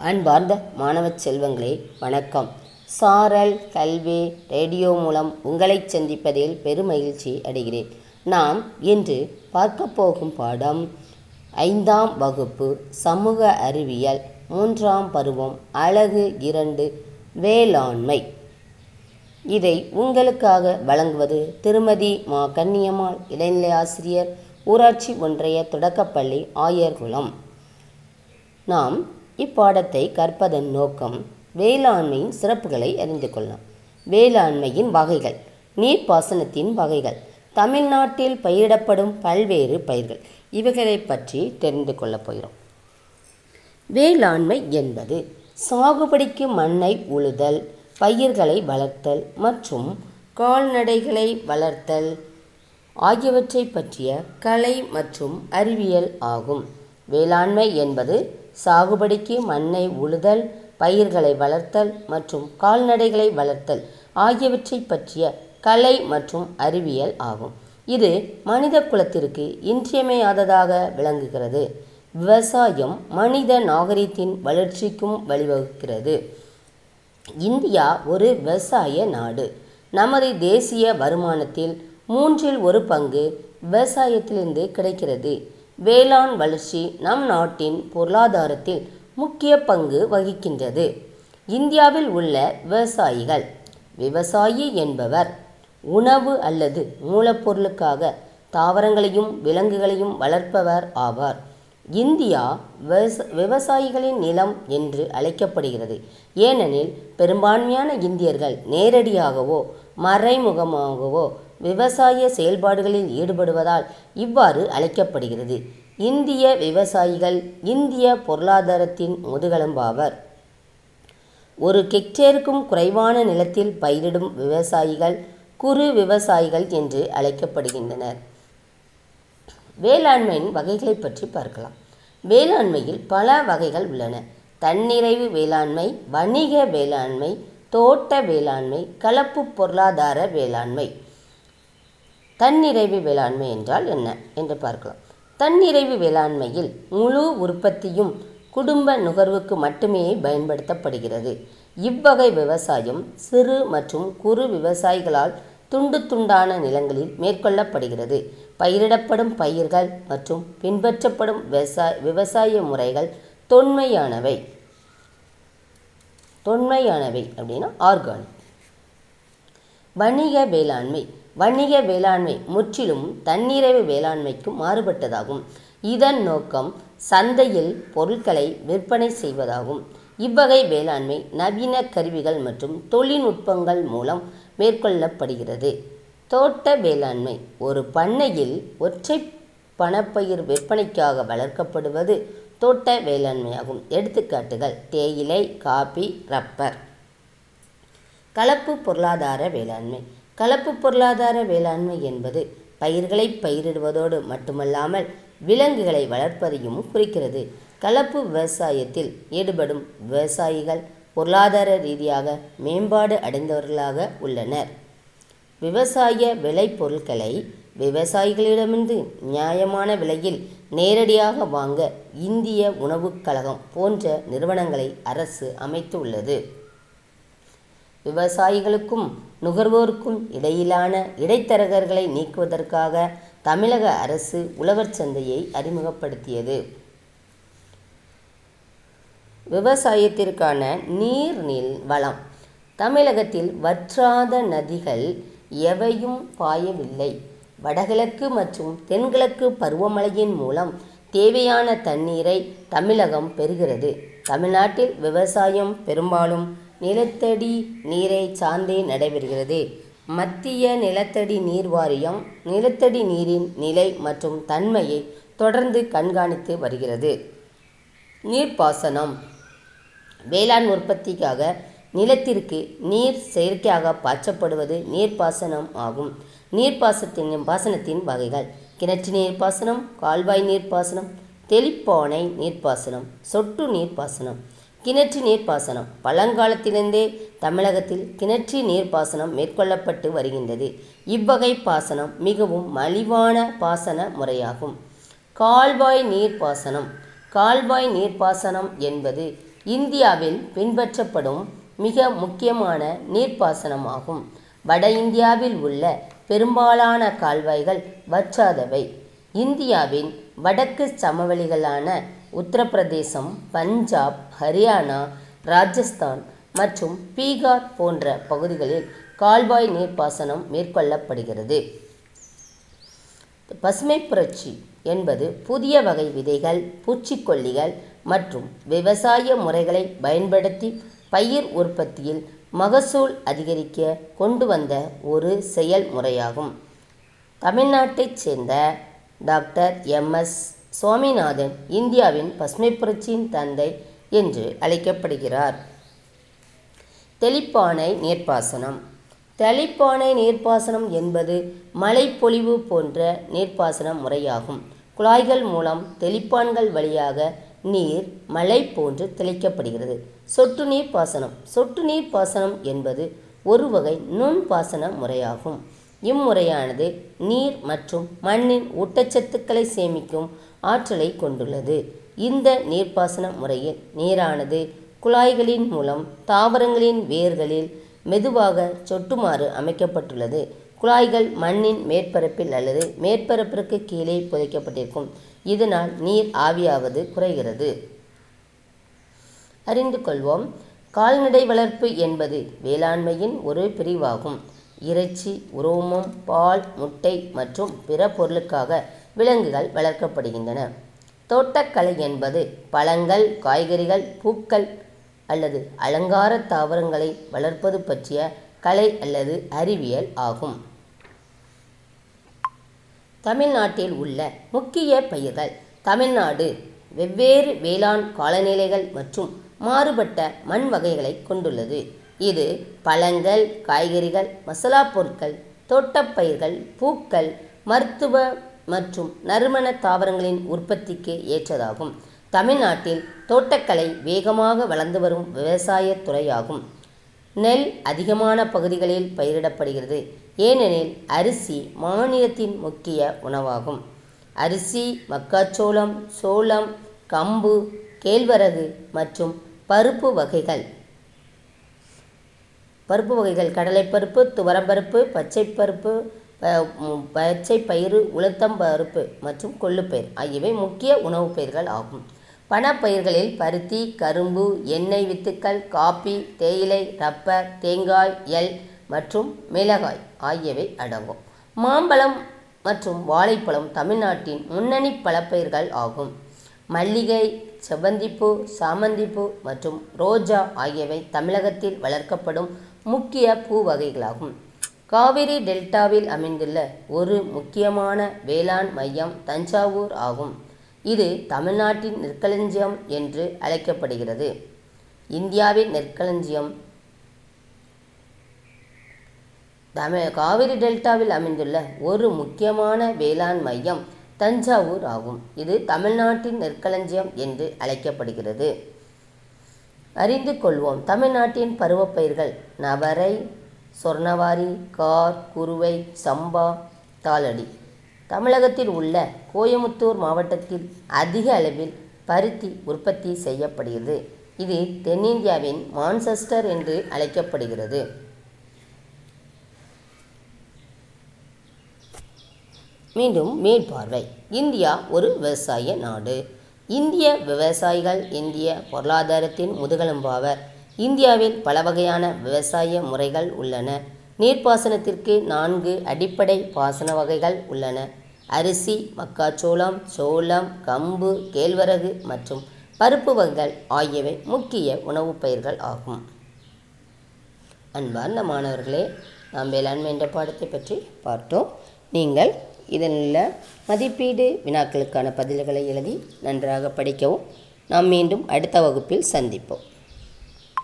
அன்பார்ந்த மாணவச் செல்வங்களே வணக்கம். சாரல் கல்வி ரேடியோ மூலம் உங்களை சந்திப்பதில் பெருமகிழ்ச்சி அடைகிறேன். நாம் இன்று பார்க்க போகும் பாடம் ஐந்தாம் வகுப்பு சமூக அறிவியல் மூன்றாம் பருவம் அழகு இரண்டு வேளாண்மை. இதை உங்களுக்காக வழங்குவது திருமதி மா. கன்னியம்மாள் இடைநிலை ஆசிரியர் ஊராட்சி ஒன்றிய தொடக்கப்பள்ளி ஆயர்குளம். நாம் இப்பாடத்தை கற்பதன் நோக்கம் வேளாண்மையின் சிறப்புகளை அறிந்து கொள்ளலாம். வேளாண்மையின் வகைகள் நீர்ப்பாசனத்தின் வகைகள் தமிழ்நாட்டில் பயிரிடப்படும் பல்வேறு பயிர்கள் இவைகளை பற்றி தெரிந்து கொள்ளப் போகிறோம். வேளாண்மை என்பது சாகுபடிக்கு மண்ணை உழுதல் பயிர்களை வளர்த்தல் மற்றும் கால்நடைகளை வளர்த்தல் ஆகியவற்றை பற்றிய கலை மற்றும் அறிவியல் ஆகும். வேளாண்மை என்பது சாகுபடிக்கு மண்ணை உழுதல் பயிர்களை வளர்த்தல் மற்றும் கால்நடைகளை வளர்த்தல் ஆகியவற்றை பற்றிய கலை மற்றும் அறிவியல் ஆகும். இது மனித குலத்திற்கு இன்றியமையாததாக விளங்குகிறது. விவசாயம் மனித நாகரிகத்தின் வளர்ச்சிக்கும் வழிவகுக்கிறது. இந்தியா ஒரு விவசாய நாடு. நமது தேசிய வருமானத்தில் மூன்றில் ஒரு பங்கு விவசாயத்திலிருந்து கிடைக்கிறது. வேளாண் வளர்ச்சி நம் நாட்டின் பொருளாதாரத்தில் முக்கிய பங்கு வகிக்கின்றது. இந்தியாவில் உள்ள விவசாயிகள் விவசாயி என்பவர் உணவு அல்லது மூலப்பொருளுக்காக தாவரங்களையும் விலங்குகளையும் வளர்ப்பவர் ஆவார். இந்தியா விவச விவசாயிகளின் நிலம் என்று அழைக்கப்படுகிறது. ஏனெனில் பெரும்பான்மையான இந்தியர்கள் நேரடியாகவோ மறைமுகமாகவோ விவசாய செயல்பாடுகளில் ஈடுபடுவதால் இவ்வாறு அழைக்கப்படுகிறது. இந்திய விவசாயிகள் இந்திய பொருளாதாரத்தின் முதுகெலும்பாவர். ஒரு கெக்டேருக்கும் குறைவான நிலத்தில் பயிரிடும் விவசாயிகள் குறு விவசாயிகள் என்று அழைக்கப்படுகின்றனர். வேளாண்மையின் வகைகளை பற்றி பார்க்கலாம். வேளாண்மையில் பல வகைகள் உள்ளன. தன்னிறைவு வேளாண்மை வணிக வேளாண்மை தோட்ட வேளாண்மை கலப்பு பொருளாதார வேளாண்மை. தன்னிறைவு வேளாண்மை என்றால் என்ன என்று பார்க்கலாம். தன்னிறைவு வேளாண்மையில் முழு உற்பத்தியும் குடும்ப நுகர்வுக்கு மட்டுமே பயன்படுத்தப்படுகிறது. இவ்வகை விவசாயம் சிறு மற்றும் குறு விவசாயிகளால் துண்டு துண்டான நிலங்களில் மேற்கொள்ளப்படுகிறது. பயிரிடப்படும் பயிர்கள் மற்றும் பின்பற்றப்படும் விவசாய விவசாய முறைகள் தொன்மையானவை. தொன்மையானவை அப்படின்னா ஆர்கானிக். வணிக வேளாண்மை வணிக வேளாண்மை முற்றிலும் தன்னிறைவு வேளாண்மைக்கு மாறுபட்டதாகும். இதன் நோக்கம் சந்தையில் பொருட்களை விற்பனை செய்வதாகும். இவ்வகை வேளாண்மை நவீன கருவிகள் மற்றும் தொழில்நுட்பங்கள் மூலம் மேற்கொள்ளப்படுகிறது. தோட்ட வேளாண்மை ஒரு பண்ணையில் ஒற்றை பணப்பயிர் விற்பனைக்காக வளர்க்கப்படுவது தோட்ட வேளாண்மையாகும். எடுத்துக்காட்டுகள் தேயிலை காபி ரப்பர். கலப்பு பொருளாதார வேளாண்மை. கலப்பு பொருளாதார வேளாண்மை என்பது பயிர்களை பயிரிடுவதோடு மட்டுமல்லாமல் விலங்குகளை வளர்ப்பதையும் குறிக்கிறது. கலப்பு விவசாயத்தில் ஈடுபடும் விவசாயிகள் பொருளாதார ரீதியாக மேம்பாடு அடைந்தவர்களாக உள்ளனர். விவசாய விளைபொருட்களை விவசாயிகளிடமிருந்து நியாயமான விலையில் நேரடியாக வாங்க இந்திய உணவுக் கழகம் போன்ற நிறுவனங்களை அரசு அமைத்துள்ளது. விவசாயிகளுக்கும் நுகர்வோருக்கும் இடையிலான இடைத்தரகர்களை நீக்குவதற்காக தமிழக அரசு உழவர் சந்தையை அறிமுகப்படுத்தியது. விவசாயத்திற்கான நீர் வளம். தமிழகத்தில் வற்றாத நதிகள் எவையும் பாயவில்லை. வடகிழக்கு மற்றும் தென்கிழக்கு பருவமழையின் மூலம் தேவையான தண்ணீரை தமிழகம் பெறுகிறது. தமிழ்நாட்டில் விவசாயம் பெரும்பாலும் நிலத்தடி நீரை சார்ந்தே நடைபெறுகிறது. மத்திய நிலத்தடி நீர் வாரியம் நிலத்தடி நீரின் நிலை மற்றும் தன்மையை தொடர்ந்து கண்காணித்து வருகிறது. நீர்ப்பாசனம். வேளாண் உற்பத்திக்காக நிலத்திற்கு நீர் செயற்கையாக பாய்ச்சப்படுவது நீர்ப்பாசனம் ஆகும். நீர்ப்பாசத்தின் பாசனத்தின் வகைகள். கிணற்று நீர்ப்பாசனம் கால்வாய் நீர்ப்பாசனம் தெளிப்பானை நீர்ப்பாசனம் சொட்டு நீர்ப்பாசனம். கிணற்று நீர்ப்பாசனம். பழங்காலத்திலிருந்தே தமிழகத்தில் கிணற்று நீர்ப்பாசனம் மேற்கொள்ளப்பட்டு வருகின்றது. இவ்வகை பாசனம் மிகவும் மலிவான பாசன முறையாகும். கால்வாய் நீர்ப்பாசனம். கால்வாய் நீர்ப்பாசனம் என்பது இந்தியாவில் பின்பற்றப்படும் மிக முக்கியமான நீர்ப்பாசனமாகும். வட இந்தியாவில் உள்ள பெரும்பாலான கால்வாய்கள் வற்றாதவை. இந்தியாவின் வடக்கு சமவெளிகளான உத்தரப்பிரதேசம் பஞ்சாப் ஹரியானா ராஜஸ்தான் மற்றும் பீகார் போன்ற பகுதிகளில் கால்வாய் நீர்ப்பாசனம் மேற்கொள்ளப்படுகிறது. பசுமை புரட்சி என்பது புதிய வகை விதைகள் பூச்சிக்கொல்லிகள் மற்றும் விவசாய முறைகளை பயன்படுத்தி பயிர் உற்பத்தியில் மகசூல் அதிகரிக்க கொண்டு வந்த ஒரு செயல்முறையாகும். தமிழ்நாட்டைச் சேர்ந்த டாக்டர் எம்எஸ் சுவாமிநாதன் இந்தியாவின் பசுமை புரட்சியின் தந்தை என்று அழைக்கப்படுகிறார். தெளிப்பானை நீர்ப்பாசனம். தெளிப்பானை நீர்ப்பாசனம் என்பது மழைப்பொழிவு போன்ற நீர்ப்பாசன முறையாகும். குழாய்கள் மூலம் தெளிப்பான்கள் வழியாக நீர் மழை போன்று தெளிக்கப்படுகிறது. சொட்டு நீர் பாசனம் சொட்டு நீர் பாசனம் என்பது ஒரு வகை நுண் பாசன முறையாகும். இம்முறையானது நீர் மற்றும் மண்ணின் ஊட்டச்சத்துக்களை சேமிக்கும் ஆற்றலை கொண்டுள்ளது. இந்த நீர்ப்பாசன முறையில் நீரானது குழாய்களின் மூலம் தாவரங்களின் வேர்களில் மெதுவாக சொட்டுமாறு அமைக்கப்பட்டுள்ளது. குழாய்கள் மண்ணின் மேற்பரப்பில் அல்லது மேற்பரப்பிற்கு கீழே புதைக்கப்பட்டிருக்கும். இதனால் நீர் ஆவியாவது குறைகிறது. அறிந்து கொள்வோம். கால்நடை வளர்ப்பு என்பது வேளாண்மையின் ஒரு பிரிவாகும். இறைச்சி உரோமம் பால் முட்டை மற்றும் பிற பொருளுக்காக விலங்குகள் வளர்க்கப்படுகின்றன. தோட்டக்கலை என்பது பழங்கள் காய்கறிகள் பூக்கள் அல்லது அலங்கார தாவரங்களை வளர்ப்பது பற்றிய கலை அல்லது அறிவியல் ஆகும். தமிழ்நாட்டில் உள்ள முக்கிய பயிர்கள் தமிழ்நாடு. வெவ்வேறு வேளாண் காலநிலைகள் மற்றும் மாறுபட்ட மண் வகைகளை கொண்டுள்ளது. இது பழங்கள் காய்கறிகள் மசாலா பொருட்கள் தோட்டப்பயிர்கள் பூக்கள் மருத்துவ மற்றும் நறுமண தாவரங்களின் உற்பத்திக்கு ஏற்றதாகும். தமிழ்நாட்டில் தோட்டக்கலை வேகமாக வளர்ந்து வரும் விவசாய துறையாகும். நெல் அதிகமான பகுதிகளில் பயிரிடப்படுகிறது. ஏனெனில் அரிசி மாநிலத்தின் முக்கிய உணவாகும். அரிசி மக்காச்சோளம் சோளம் கம்பு கேழ்வரகு மற்றும் பருப்பு வகைகள். பருப்பு வகைகள் கடலைப்பருப்பு துவரம்பருப்பு பச்சைப்பருப்பு பச்சை பயிறு உளுத்தம் பருப்பு மற்றும் கொள்ளுப்பயிர் ஆகியவை முக்கிய உணவுப் பயிர்கள் ஆகும். பணப்பயிர்களில் பருத்தி கரும்பு எண்ணெய் வித்துக்கள் காப்பி தேயிலை ரப்பர் தேங்காய் எல் மற்றும் மிளகாய் ஆகியவை அடங்கும். மாம்பழம் மற்றும் வாழைப்பழம் தமிழ்நாட்டின் முன்னணி பழப்பயிர்கள் ஆகும். மல்லிகை செவ்வந்திப்பூ சாமந்திப்பூ மற்றும் ரோஜா ஆகியவை தமிழகத்தில் வளர்க்கப்படும் முக்கிய பூ வகைகளாகும். காவிரி டெல்டாவில் அமைந்துள்ள ஒரு முக்கியமான வேளாண் மையம் தஞ்சாவூர் ஆகும். இது தமிழ்நாட்டின் நெற்களஞ்சியம் என்று அழைக்கப்படுகிறது. இந்தியாவின் நெற்களஞ்சியம் தமிழ் காவிரி டெல்டாவில் அமைந்துள்ள ஒரு முக்கியமான வேளாண் மையம் தஞ்சாவூர் ஆகும். இது தமிழ்நாட்டின் நெற்களஞ்சியம் என்று அழைக்கப்படுகிறது. அறிந்து கொள்வோம். தமிழ்நாட்டின் பருவப்பயிர்கள் நவரை சொர்ணவாரி கார் குருவை சம்பா தாளடி. தமிழகத்தில் உள்ள கோயமுத்தூர் மாவட்டத்தில் அதிக அளவில் பருத்தி உற்பத்தி செய்யப்படுகிறது. இது தென்னிந்தியாவின் மான்செஸ்டர் என்று அழைக்கப்படுகிறது. மீண்டும் மேற்பார்வை இந்தியா ஒரு விவசாய நாடு. இந்திய விவசாயிகள் இந்திய பொருளாதாரத்தின் முதுகெலும்பாவர். இந்தியாவில் பல வகையான விவசாய முறைகள் உள்ளன. நீர்ப்பாசனத்திற்கு நான்கு அடிப்படை பாசன வகைகள் உள்ளன. அரிசி மக்காச்சோளம் சோளம் கம்பு கேழ்வரகு மற்றும் பருப்பு வகைகள் ஆகியவை முக்கிய உணவுப் பயிர்கள் ஆகும். அன்பார்ந்த மாணவர்களே நாம் வேளாண்மை என்ற பாடத்தை பற்றி பார்த்தோம். நீங்கள் இதில் உள்ள மதிப்பீடு வினாக்களுக்கான பதில்களை எழுதி நன்றாக படிக்கவும். நாம் மீண்டும் அடுத்த வகுப்பில் சந்திப்போம்.